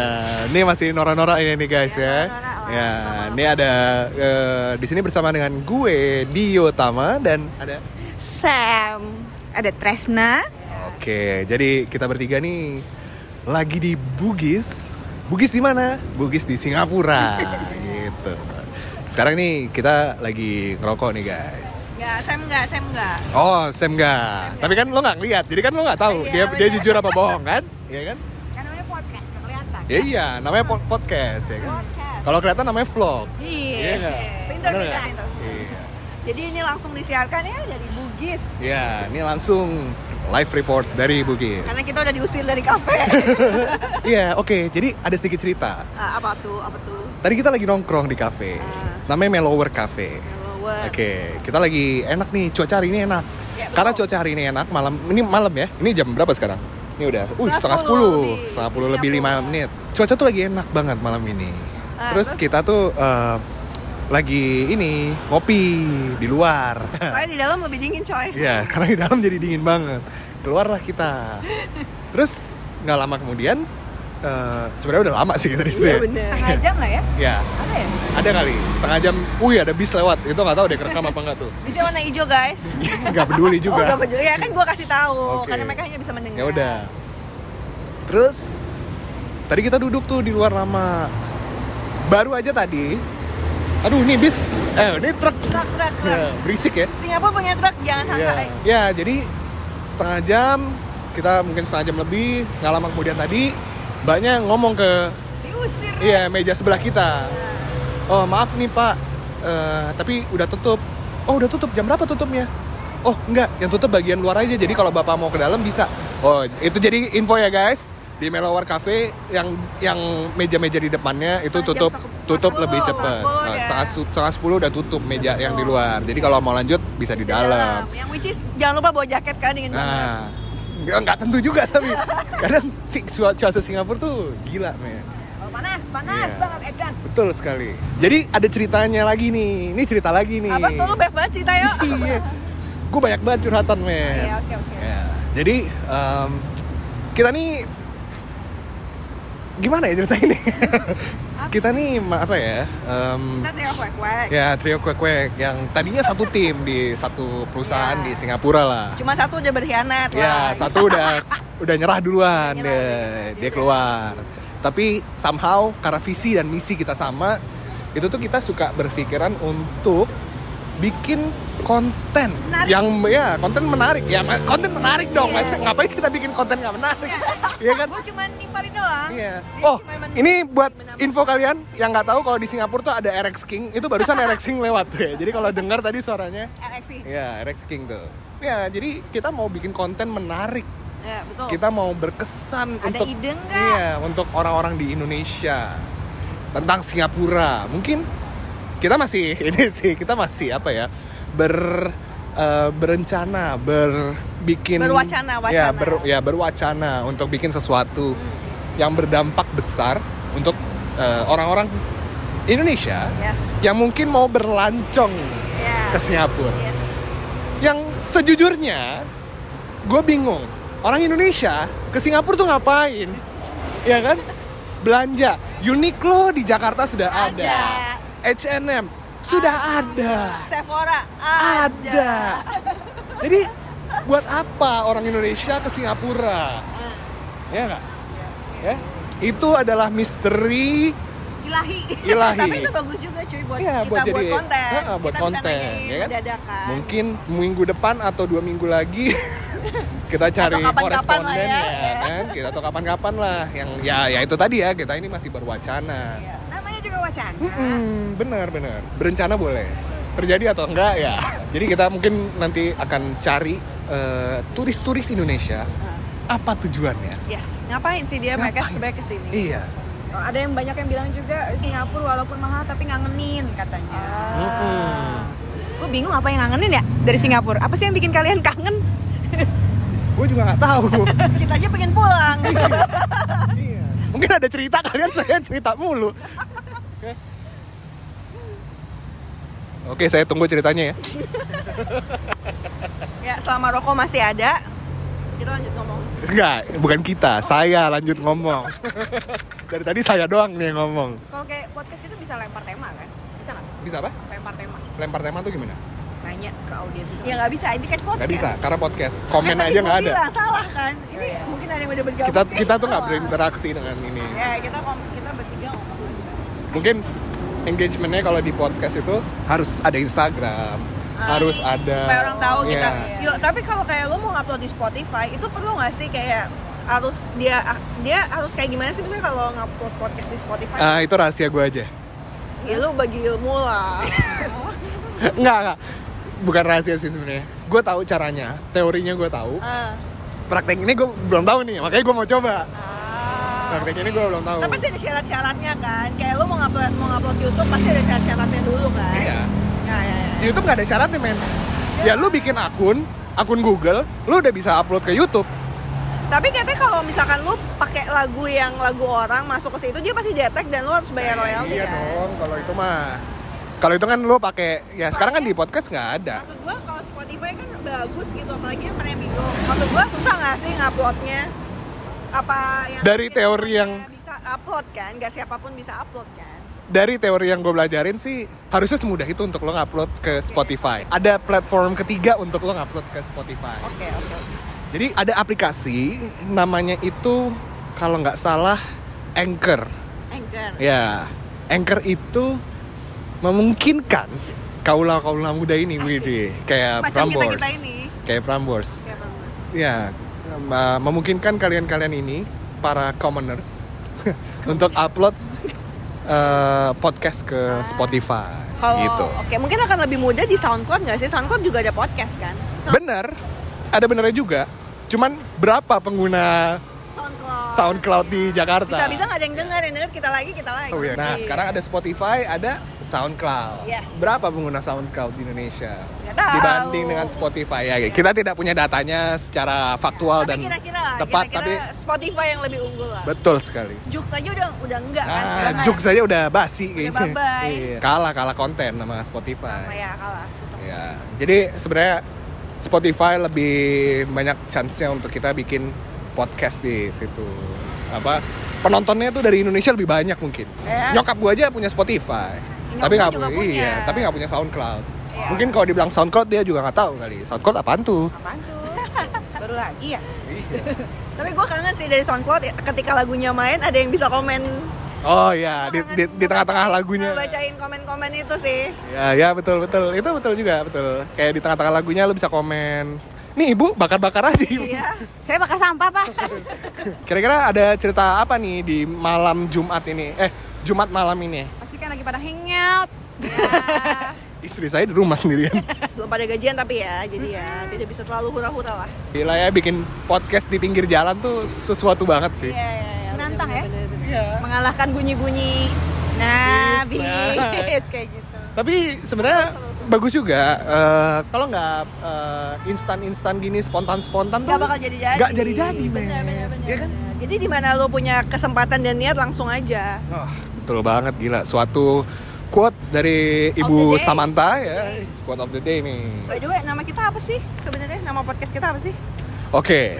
ya, ini masih Nora-Nora ini nih guys Ya, ya. Ya, ini ada eh, di sini bersama dengan gue Dio Tama dan ada Sam. Ada Tresna. Oke, jadi kita bertiga nih lagi di Bugis. Bugis di mana? Bugis di Singapura gitu. Sekarang nih kita lagi ngerokok nih guys. Enggak, Sam enggak, Sam enggak. Oh, Sam nggak. Tapi kan lo nggak ngeliat, jadi kan lo nggak tahu Iya, dia dia bener. jujur apa bohong kan? Iya kan? Kan namanya podcast, enggak kelihatan. Ya iya, namanya po- podcast ya kan. Kalau kelihatan namanya vlog. Iya. Iya. Pintar, pintar. Iya. Jadi ini langsung disiarkan ya dari Bugis. Ya, ini langsung live report dari Bugis. Karena kita udah diusir dari kafe. Iya, oke. Jadi ada sedikit cerita. Ah, apa tuh? Apa tuh? Tadi kita lagi nongkrong di kafe. Ah. Namanya Mellower Cafe. Mellower. Oke, kita lagi enak nih. Cuaca hari ini enak. Ya, Karena cuaca hari ini enak. Malam ini malam ya. Ini jam berapa sekarang? Ini udah. Uh, Setengah sepuluh. Setengah sepuluh lebih lima menit. Cuaca tuh lagi enak banget malam ini. Ah, terus, terus? kita tuh eh, lagi ini ngopi di luar. Soalnya di dalam lebih dingin coy. Iya, karena di dalam jadi dingin banget. Keluarlah kita. Terus nggak lama kemudian, eh, sebenarnya udah lama sih kita di situ. Iya ya. bener. Setengah jam lah ya? Ya, Ada ya? ada kali setengah jam. Wih, ada bis lewat. Itu nggak tahu deh kerekam apa nggak tuh. Bisa warna hijau guys. Nggak peduli Oh, juga. gak peduli. Ya kan gue kasih tahu Oke. karena mereka hanya bisa mendengar. Ya udah. Terus tadi kita duduk tuh di luar lama. Baru aja tadi. Aduh, ini bis. Eh, ini truk. Truk, truk, truk. Ya, berisik ya. Singapura punya truk, jangan Iya. sangka. eh. Ya, jadi setengah jam kita mungkin setengah jam lebih nggak lama kemudian tadi banyak ngomong ke Diusir. iya meja sebelah kita. Oh maaf nih pak, Eh, tapi udah tutup. Oh udah tutup jam berapa tutupnya? Oh enggak, yang tutup bagian luar aja. Jadi kalau bapak mau ke dalam bisa. Oh itu jadi info ya guys di Melawar Cafe yang yang meja-meja di depannya itu tutup tutup lebih cepat. Nah, ya. setengah setengah sepuluh udah tutup meja yang di luar. Jadi kalau mau lanjut bisa di dalam. Yang which is jangan lupa bawa jaket kan dingin banget. Nggak, nggak tentu juga tapi kadang si, cua- cuaca Singapura tuh gila men. Oh, panas, panas Iya. banget Edan. Betul sekali. Jadi ada ceritanya lagi nih. Ini cerita lagi nih. Apa tuh lu banyak banget cerita yuk. Iya. Gue banyak banget curhatan men. Iya, oke oke. Ya, Jadi em, kita nih gimana ya cerita ini? kita nih apa ya? em, Kita trio kuek-kuek. ya trio kuek-kuek yang tadinya satu tim di satu perusahaan Iya. di Singapura lah. Cuma satu udah berkhianat Ya, lah. satu udah udah nyerah duluan Udah nyerah, deh. dia- Dia dia keluar. Tapi somehow karena visi dan misi kita sama, itu tuh kita suka berpikiran untuk bikin konten Menarik. yang ya konten menarik ya konten menarik dong mas ngapain kita bikin konten nggak menarik Iya kan Gue cuma nimpalin doang. Dia Oh, ini buat menambah info kalian yang nggak tahu kalau di Singapura tuh ada RX King. Itu barusan RX King lewat ya. Jadi kalau dengar tadi suaranya, LXI. ya RX King tuh. Ya, jadi kita mau bikin konten menarik Ya, betul. kita mau berkesan Ada untuk ide iya untuk orang-orang di Indonesia tentang Singapura mungkin kita masih ini sih kita masih apa ya ber eh, berencana berbikin Berwacana, ya wacana. ber, ya berwacana untuk bikin sesuatu yang berdampak besar untuk eh, orang-orang Indonesia Yes. yang mungkin mau berlancong Ya. ke Singapura Yes. yang sejujurnya gue bingung orang Indonesia ke Singapura tuh ngapain ya kan belanja Uniqlo di Jakarta sudah ada, H&M sudah ada Sephora ada jadi buat apa orang Indonesia ke Singapura ya nggak ya itu adalah misteri Ilahi. Ilahi. Tapi itu bagus juga cuy buat Iya, kita buat buat, jadi- konten. Heeh, buat kita konten, ya kan? dadakan. mungkin minggu depan atau dua minggu lagi kita cari Atau koresponden ya, ya, ya. kan kita atau kapan-kapan lah yang ya ya itu tadi ya kita ini masih berwacana Iya. Wacana. Hmm, benar benar berencana boleh terjadi atau enggak ya jadi kita mungkin nanti akan cari eh, turis-turis Indonesia apa tujuannya Yes. Ngapain sih dia mereka Ngapain? sebenarnya ke sini? iya Oh, ada yang banyak yang bilang juga Singapura walaupun mahal tapi ngangenin katanya. Mm-mm. Gue bingung apa yang ngangenin ya dari Singapura. Apa sih yang bikin kalian kangen? gue juga nggak tahu Kita aja pengen pulang. Iya. mungkin ada cerita kalian saya cerita mulu Oke, saya tunggu ceritanya ya. ya, selama rokok masih ada, kita lanjut ngomong. Enggak, bukan kita, saya lanjut ngomong. Dari tadi saya doang nih yang ngomong. Kalau kayak podcast itu bisa lempar tema kan? Bisa nggak? Bisa apa? Lempar tema. Lempar tema tuh gimana? Nanya ke audiens itu. Ya nggak bisa, ini kan podcast. Nggak bisa, karena podcast. Komen Kan aja nggak ada. bilang, salah kan? Ini mungkin ada yang udah bergabung. Kita kita tuh nggak berinteraksi dengan ini. Ya kita kom- kita bertiga ngomong. Mungkin engagementnya kalau di podcast itu harus ada Instagram, harus ada. supaya orang tahu kita. Iya. Yuk, tapi kalau kayak lo mau upload di Spotify, itu perlu nggak sih kayak harus dia dia harus kayak gimana sih misalnya kalau ngupload podcast di Spotify? Ah itu rahasia gue aja. Ya lu bagi ilmu lah. Enggak enggak, bukan rahasia sih sebenarnya. Gue tahu caranya, teorinya gue tahu. Ah. Praktek ini gue belum tahu nih, makanya gue mau coba. Ah. Praktek ini gue belum tahu. Tapi pasti ada syarat-syaratnya kan. Kayak lu mau ngupload mau ngupload YouTube pasti ada syarat-syaratnya dulu kan. Iya. Ya, ya, ya. YouTube nggak ada syaratnya men. Ya lu bikin akun, akun Google, lu udah bisa upload ke YouTube. Tapi katanya kalau misalkan lu pakai lagu yang lagu orang masuk ke situ dia pasti detect dan lu harus bayar royalti iya kan. dong, kalau itu mah. Kalau itu kan lu pakai, ya sekarang kan di podcast nggak ada. Maksud gua kalau Spotify kan bagus gitu apalagi yang premium. Maksud gua susah nggak sih nguploadnya? Apa yang Dari teori yang- bisa upload kan? Gak siapa pun bisa upload kan? Dari teori yang gue belajarin sih, harusnya semudah itu untuk lo ngupload ke Spotify. Ada platform ketiga untuk lo ngupload ke Spotify. Oke oke. oke. Jadi ada aplikasi, namanya itu kalau nggak salah Anchor. Anchor. Ya, Anchor itu memungkinkan kaula-kaula muda ini, Widih, kayak Macam Prambors. ini. Kayak Prambors. Kayak. Ya, uh, memungkinkan kalian-kalian ini para commoners untuk upload uh, podcast ke Spotify Kalau gitu. oke mungkin akan lebih mudah di SoundCloud nggak sih? SoundCloud juga ada podcast kan? Bener, ada benernya juga. Cuman berapa pengguna SoundCloud. SoundCloud di Jakarta? Bisa bisa nggak ada yang dengar, yang dengar kita lagi kita lagi. Oh, iya. Nah, sekarang ada Spotify, ada SoundCloud. Yes. Berapa pengguna SoundCloud di Indonesia? Tahu. Dibanding dengan Spotify ya. Kita tidak punya datanya secara faktual tapi dan kira-kira lah, tepat, kira-kira Spotify yang lebih unggul lah. betul sekali. Jux aja udah udah enggak kan Ah, sekarang. Jux saja udah basi kayaknya. bye-bye. Iya. Kalah kalah konten sama Spotify. Sama ya kalah susah. Ya. Jadi sebenarnya Spotify lebih banyak chance-nya untuk kita bikin podcast di situ. Apa? Penontonnya tuh dari Indonesia lebih banyak mungkin. Ya. Nyokap gua aja punya Spotify. Nyokap tapi nggak punya. iya, tapi nggak punya SoundCloud. Iya. Mungkin kalau dibilang SoundCloud dia juga nggak tahu kali. SoundCloud apaan tuh? Apaan tuh? Baru lagi ya? Tapi gue kangen sih dari SoundCloud ya, ketika lagunya main ada yang bisa komen Oh iya, di, di, di tengah-tengah lagunya. bacain komen-komen itu sih. Ya, ya betul betul. Itu betul juga, betul. Kayak di tengah-tengah lagunya lu bisa komen. Nih ibu bakar-bakar aja. Ibu. Iya. Saya bakal sampah, Pak. Kira-kira ada cerita apa nih di malam Jumat ini? Eh, Jumat malam ini. Pasti kan lagi pada hangout. ya, Istri saya di rumah sendirian. belum pada gajian tapi ya, jadi ya tidak bisa terlalu hura-hura lah. Gila ya bikin podcast di pinggir jalan tuh sesuatu banget sih. Iya, iya, iya. Menantang ya? bener, bener, bener. Iya. Mengalahkan bunyi-bunyi. Nah, Bis, bis nah. kayak gitu. Tapi sebenarnya bagus juga eh, kalau nggak eh, instan-instan gini spontan-spontan tuh Gak bakal jadi-jadi. nggak jadi-jadi, men. Bener, bener, bener. Iya kan? Jadi di mana lo punya kesempatan dan niat langsung aja. Wah, betul banget gila. Suatu quote dari Ibu. Samantha ya, quote of the day nih. By the way, nama kita apa sih sebenarnya? Nama podcast kita apa sih? Oke.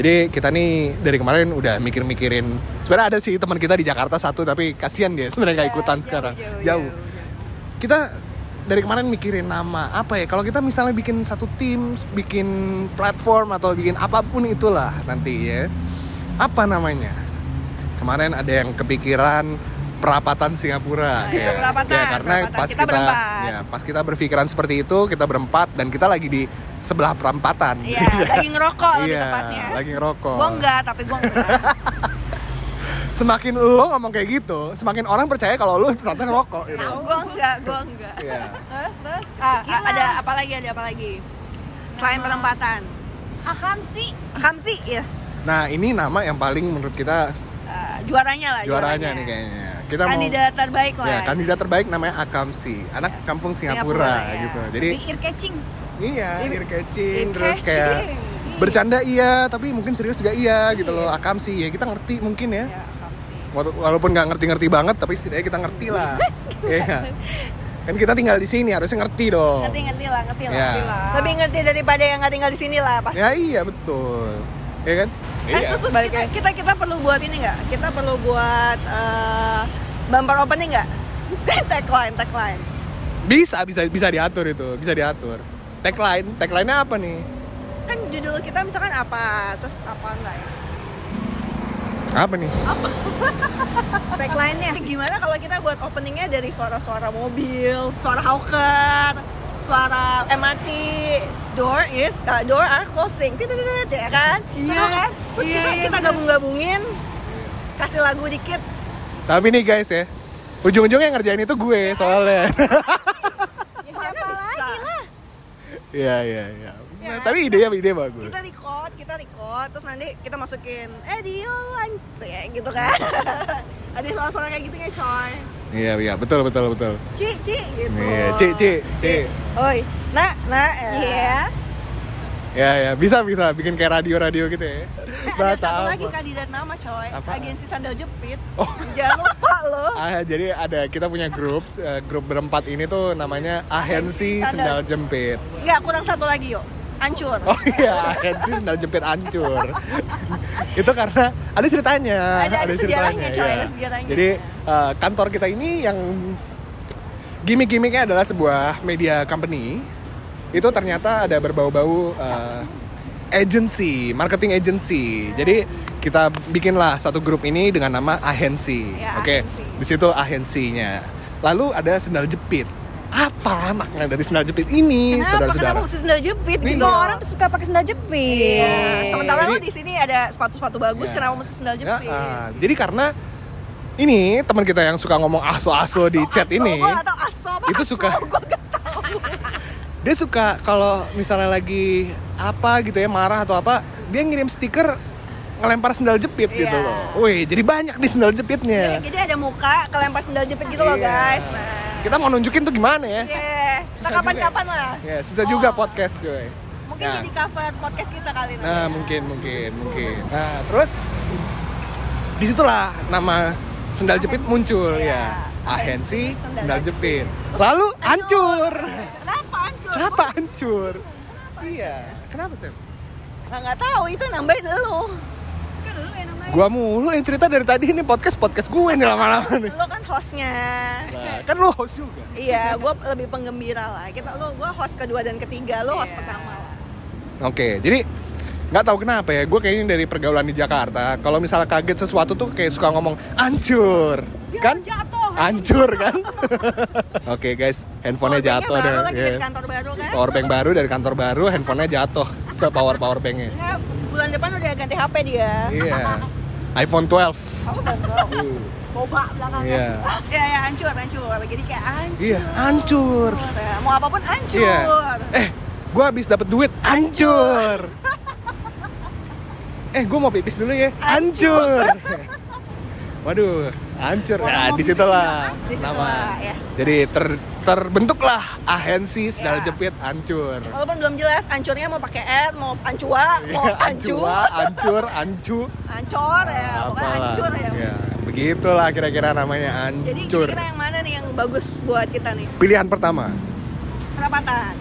Jadi kita nih dari kemarin udah mikir-mikirin. Sebenarnya ada sih teman kita di Jakarta satu tapi kasihan dia sebenarnya nggak ikutan Jauh, sekarang. jauh, Jauh. jauh. Kita dari kemarin mikirin nama apa ya? Kalau kita misalnya bikin satu tim, bikin platform atau bikin apa pun itulah nanti ya. Apa namanya? Kemarin ada yang kepikiran perapatan Singapura itu ya. perapatan, Ya, karena perapatan. pas Kita kita, ya pas kita berpikiran seperti itu kita berempat dan kita lagi di sebelah perempatan Iya, lagi ngerokok lebih Iya, tepatnya. lagi ngerokok. Gua enggak, tapi gua enggak. Semakin lo ngomong kayak gitu, semakin orang percaya kalau lo ternyata ngerokok gitu. Nah, gua enggak, gua enggak. Iya. Terus terus. Ah, Tequila. ada apa lagi? Ada apa lagi? Selain Nama- penempatan. Akamsi. Kamsi, yes. Nah, ini nama yang paling menurut kita Eh, juaranya lah, juaranya nih kayaknya. Kita Kandidat terbaik mau lah. ya kandidat terbaik namanya Akamsi, anak Yes. kampung Singapura, ya. gitu. Jadi ear catching. iya, Ear- catching ear terus kayak catching. bercanda iya, tapi mungkin serius juga iya gitu loh. Akamsi ya kita ngerti mungkin ya. Ya, Walaupun nggak ngerti-ngerti banget, tapi setidaknya kita ngerti lah. Iya. Kan kita tinggal di sini harusnya ngerti dong. ngerti ngerti lah ngerti lah, Ya. ngerti lah. lebih ngerti daripada yang nggak tinggal di sini lah pasti Ya iya betul. Ya kan? Eh, terus, terus kita, kita kita perlu buat ini nggak kita perlu buat eh, bumper opening nggak tagline tagline Bisa, bisa bisa diatur itu, bisa diatur. Tagline, tagline-nya apa nih? kan judul kita misalkan apa terus apa enggak ya Apa nih? Tagline-nya. gimana kalau kita buat openingnya dari suara-suara mobil suara hawker suara MRT door is uh, door are closing tit, tit, ya kan Iya. Seru kan terus Iya, kita iya, kita gabung-gabungin kasih lagu dikit Tapi nih guys ya, ujung-ujungnya ngerjain itu gue soalnya. Ya Soalnya siapa bisa. lagi lah. Iya iya iya. Ya. Tapi idenya ide bagus. kita record kita record terus nanti kita masukin eh Dio ya gitu kan ada suara-suara kayak gitu ya coy Iya iya betul betul betul. Ci, Ci gitu Iya, Ci, Ci, Ci. Oi, nah, nah ya. Iya. Ya ya bisa bisa bikin kayak radio-radio gitu ya. Ada Bahasa satu apa? lagi kandidat nama coy Apaan? Agensi Sandal Jepit Oh. Jangan lupa loh Ah, jadi ada kita punya grup eh, grup berempat ini tuh namanya Ahensi Sendal Sandal. Jempit. Nggak, kurang satu lagi yuk Hancur Oh iya, Ahensi Sendal Jempit hancur. itu karena ada ceritanya. Ada- ada sejarahnya, coy, iya. ada sejarahnya. Jadi eh, kantor kita ini yang gimmick-gimmicknya adalah sebuah media company. Itu ternyata ada berbau-bau eh, agency, marketing agency. Jadi kita bikinlah satu grup ini dengan nama Ahensi. Ya, Oke, Ahensi. di situ ahensinya. Lalu ada sendal jepit. Apa makna dari sendal jepit ini, Kenapa, saudara-saudara? kenapa mesti sendal jepit Nih, gitu Kok orang suka pakai sendal jepit? Iya, sementara Jadi- lo di sini ada sepatu-sepatu bagus, Iya. kenapa mesti sendal Ya, jepit? ah, jadi karena ini teman kita yang suka ngomong aso-aso di chat Aso, ini, tahu aso apa itu aso, suka- dia suka kalau misalnya lagi apa gitu ya marah atau apa, dia ngirim stiker ngelempar sendal jepit gitu Iya. loh. Wih, jadi banyak nih sendal jepitnya. Jadi ada muka kelempar sendal jepit gitu loh Iya. guys. Nah, Kita mau nunjukin tuh gimana ya? Iya, kita Susah kapan-kapan lah. Ya, susah juga Oh. podcast cuy. Mungkin Nah. jadi cover podcast kita kali ini. Nah, mungkin, mungkin, mungkin. Nah, terus di situlah nama sendal jepit muncul Iya. ya. Ahensi Sendal sendal jepit. jepit. Lalu hancur. Kenapa hancur? Kenapa hancur? Iya. Kenapa sih? Nah, nggak tahu itu nambahin lu. Kan lu yang namanya. Gua mulu yang cerita dari tadi ini podcast podcast gue nih lama-lama nih. Lu kan hostnya. Nah, kan lu host juga. Iya, gue lebih penggembira lah. Kita lu gue host kedua dan ketiga, lu host Iya. pertama lah. Oke, jadi nggak tahu kenapa ya, gue kayaknya dari pergaulan di Jakarta, kalau misalnya kaget sesuatu tuh kayak suka ngomong hancur, kan? Jatuh. Hancur kan? Oke guys, handphonenya jatuh deh. Iya. dari kantor baru kan? Powerbank baru dari kantor baru, handphonenya jatuh, se power power banknya. Ya, bulan depan udah ganti HP dia. Iya, iPhone 12. Aku bangga. Boba belakangnya. Iya. Ya, ya hancur, hancur. Jadi kayak hancur. Iya, hancur. Ya, Mau apa pun hancur. Iya. Eh, gue habis dapat duit, hancur. eh, gue mau pipis dulu ya, hancur. Waduh, hancur. Nah, di situlah di situ nama. lah, yes. Jadi ter, terbentuklah ahensi Iya. jepit hancur. Walaupun belum jelas hancurnya mau pakai R, mau ancua, mau ancu, Ancua, hancur, ancu. ancor ya, pokoknya apalah. hancur ya. Ya, begitulah kira-kira namanya Jadi hancur. kira-kira yang mana nih yang bagus buat kita nih? Pilihan pertama, Perapatan,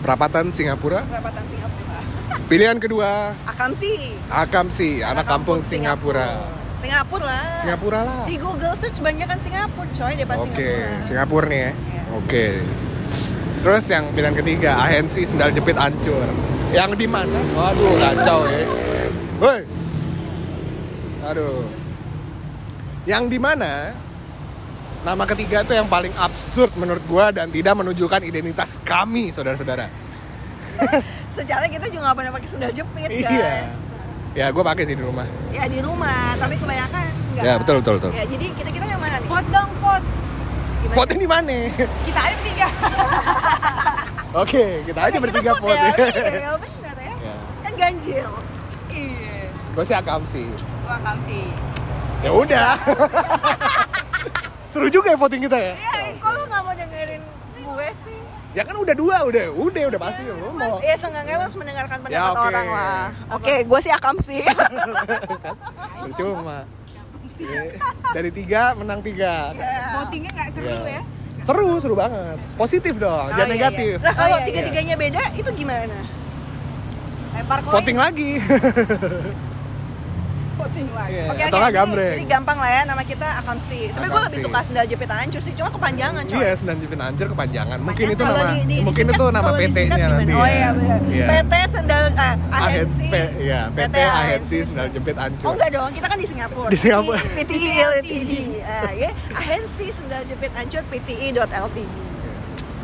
perapatan Singapura. perapatan Singapura. Pilihan kedua, Akamsi. Akamsi, anak kampung Singapura. Singapura lah. Singapura lah. Di Google search banyak kan Singapura, coy, daripada Oke, Singapura. Singapura nih ya. Iya. Oke. Terus yang pilihan ketiga, ahensi sendal jepit hancur. Yang di mana? Waduh, kacau ya. Woi. Aduh. Yang di mana? Nama ketiga itu yang paling absurd menurut gua dan tidak menunjukkan identitas kami, saudara-saudara. Secara kita juga nggak pernah pakai sendal jepit, Iya. Ya, gua pakai sih di rumah. Ya di rumah, tapi kebanyakan enggak. Ya, betul, betul, betul. Ya, jadi kita-kita yang mana nih? Vote dong, vote. Gimana? Vote di mana? Kita aja bertiga. Oke, kita aja Kita bertiga vote vote. ya. ya. Iya, benar ya. Ya. Kan ganjil. Iya. Gua sih Akamsi. Gua Kamsi. Ya udah. Seru juga ya voting kita ya. Iya, kok lu nggak mau dengerin gue sih? Ya kan udah dua, udah, udah, udah pasti lo mau. Iya, seenggaknya lo harus mendengarkan pendapat Ya, oke. orang lah. Oke, gue sih akam sih. Percuma. Iya. Dari tiga menang tiga. Iya. Votingnya nggak seru Ya. ya. Seru, seru banget. Positif dong, Oh, jangan iya, iya. negatif. Nah kalau Oh, iya, iya. tiga-tiganya beda itu gimana? Lempar koin. Voting lagi. Lagi. Iya, Oke atau Jadi, gambreng. jadi gampang lah ya nama kita Akamsi. Sebenarnya gue lebih suka sendal jepit hancur sih, cuma kepanjangan coy. Iya, Sendan Jepit Hancur kepanjangan. Mungkin itu Kalau nama di- di- mungkin disingkat- itu nama PT-nya nanti. Oh ya. iya benar. Iya. PT Sendal uh, Ahensi. P, iya, PT Ahensi Sendal Jepit Hancur. Oh enggak dong, kita kan di Singapura. Di Singapura. PTI LTD. Ah, ya. Ahensi Sendal Jepit Hancur PTI.ltd.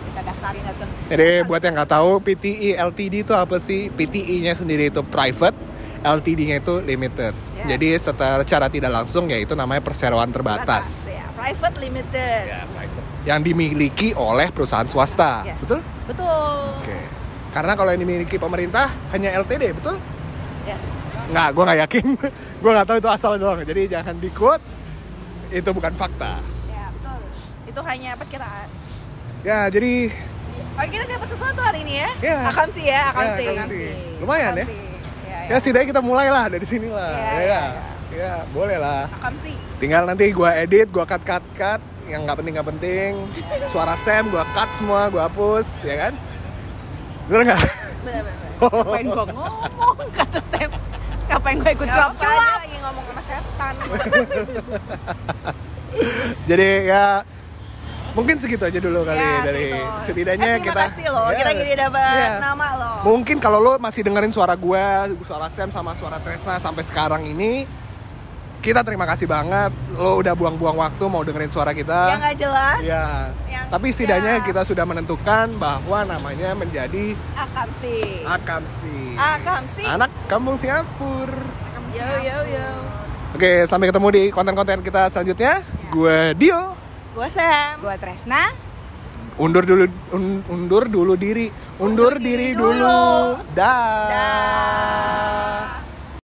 Kita daftarin. Jadi buat yang nggak tahu PTI LTD itu apa sih? PTI-nya sendiri itu private, LTD-nya itu limited. Ya. Jadi secara tidak langsung ya itu namanya perseroan terbatas. Ya, private limited. Ya, private. Yang dimiliki oleh perusahaan swasta. Yes. Betul? Betul. Oke. Karena kalau yang dimiliki pemerintah hanya LTD, betul? Yes. Nggak, gue nggak yakin. gue nggak tahu itu asal doang. Jadi jangan di quote. Itu bukan fakta. Ya, betul. Itu hanya perkiraan. Ya, jadi Oh, kita dapat sesuatu hari ini ya? Ya. Akamsi ya, Akamsi. Ya, Akamsi. Lumayan ya. Akamsi. Ya, ya setidaknya kita mulai lah dari sini lah. Iya, Ya, iya, ya, ya, boleh lah. Akamsi. Tinggal nanti gue edit, gue cut cut cut yang nggak penting nggak penting. Suara Sam gue cut semua, gue hapus, ya kan? Bener nggak? Benar, benar. Ngapain gua ngomong kata Sam. Ngapain gue ikut cuap-cuap? dia lagi ngomong sama setan. Jadi ya mungkin segitu aja dulu kali Ya, dari segitu. setidaknya eh, terima kita. kasih loh, Ya, kita jadi dapat ya. nama loh. Mungkin kalau lo masih dengerin suara gue, suara Sam sama suara Tresna sampai sekarang ini, kita terima kasih banget. Lo udah buang-buang waktu mau dengerin suara Yang kita. nggak jelas. Ya. Yang- Tapi setidaknya ya. kita sudah menentukan bahwa namanya menjadi Akamsi. Akamsi. Akamsi. Anak kampung Singapura. Yo yo yo. Oke, sampai ketemu di konten-konten kita selanjutnya. Gue Dio. Gue Sam. Gue Tresna. Undur dulu un- undur dulu diri. Undur, diri, diri dulu. dulu. Dah. Dah.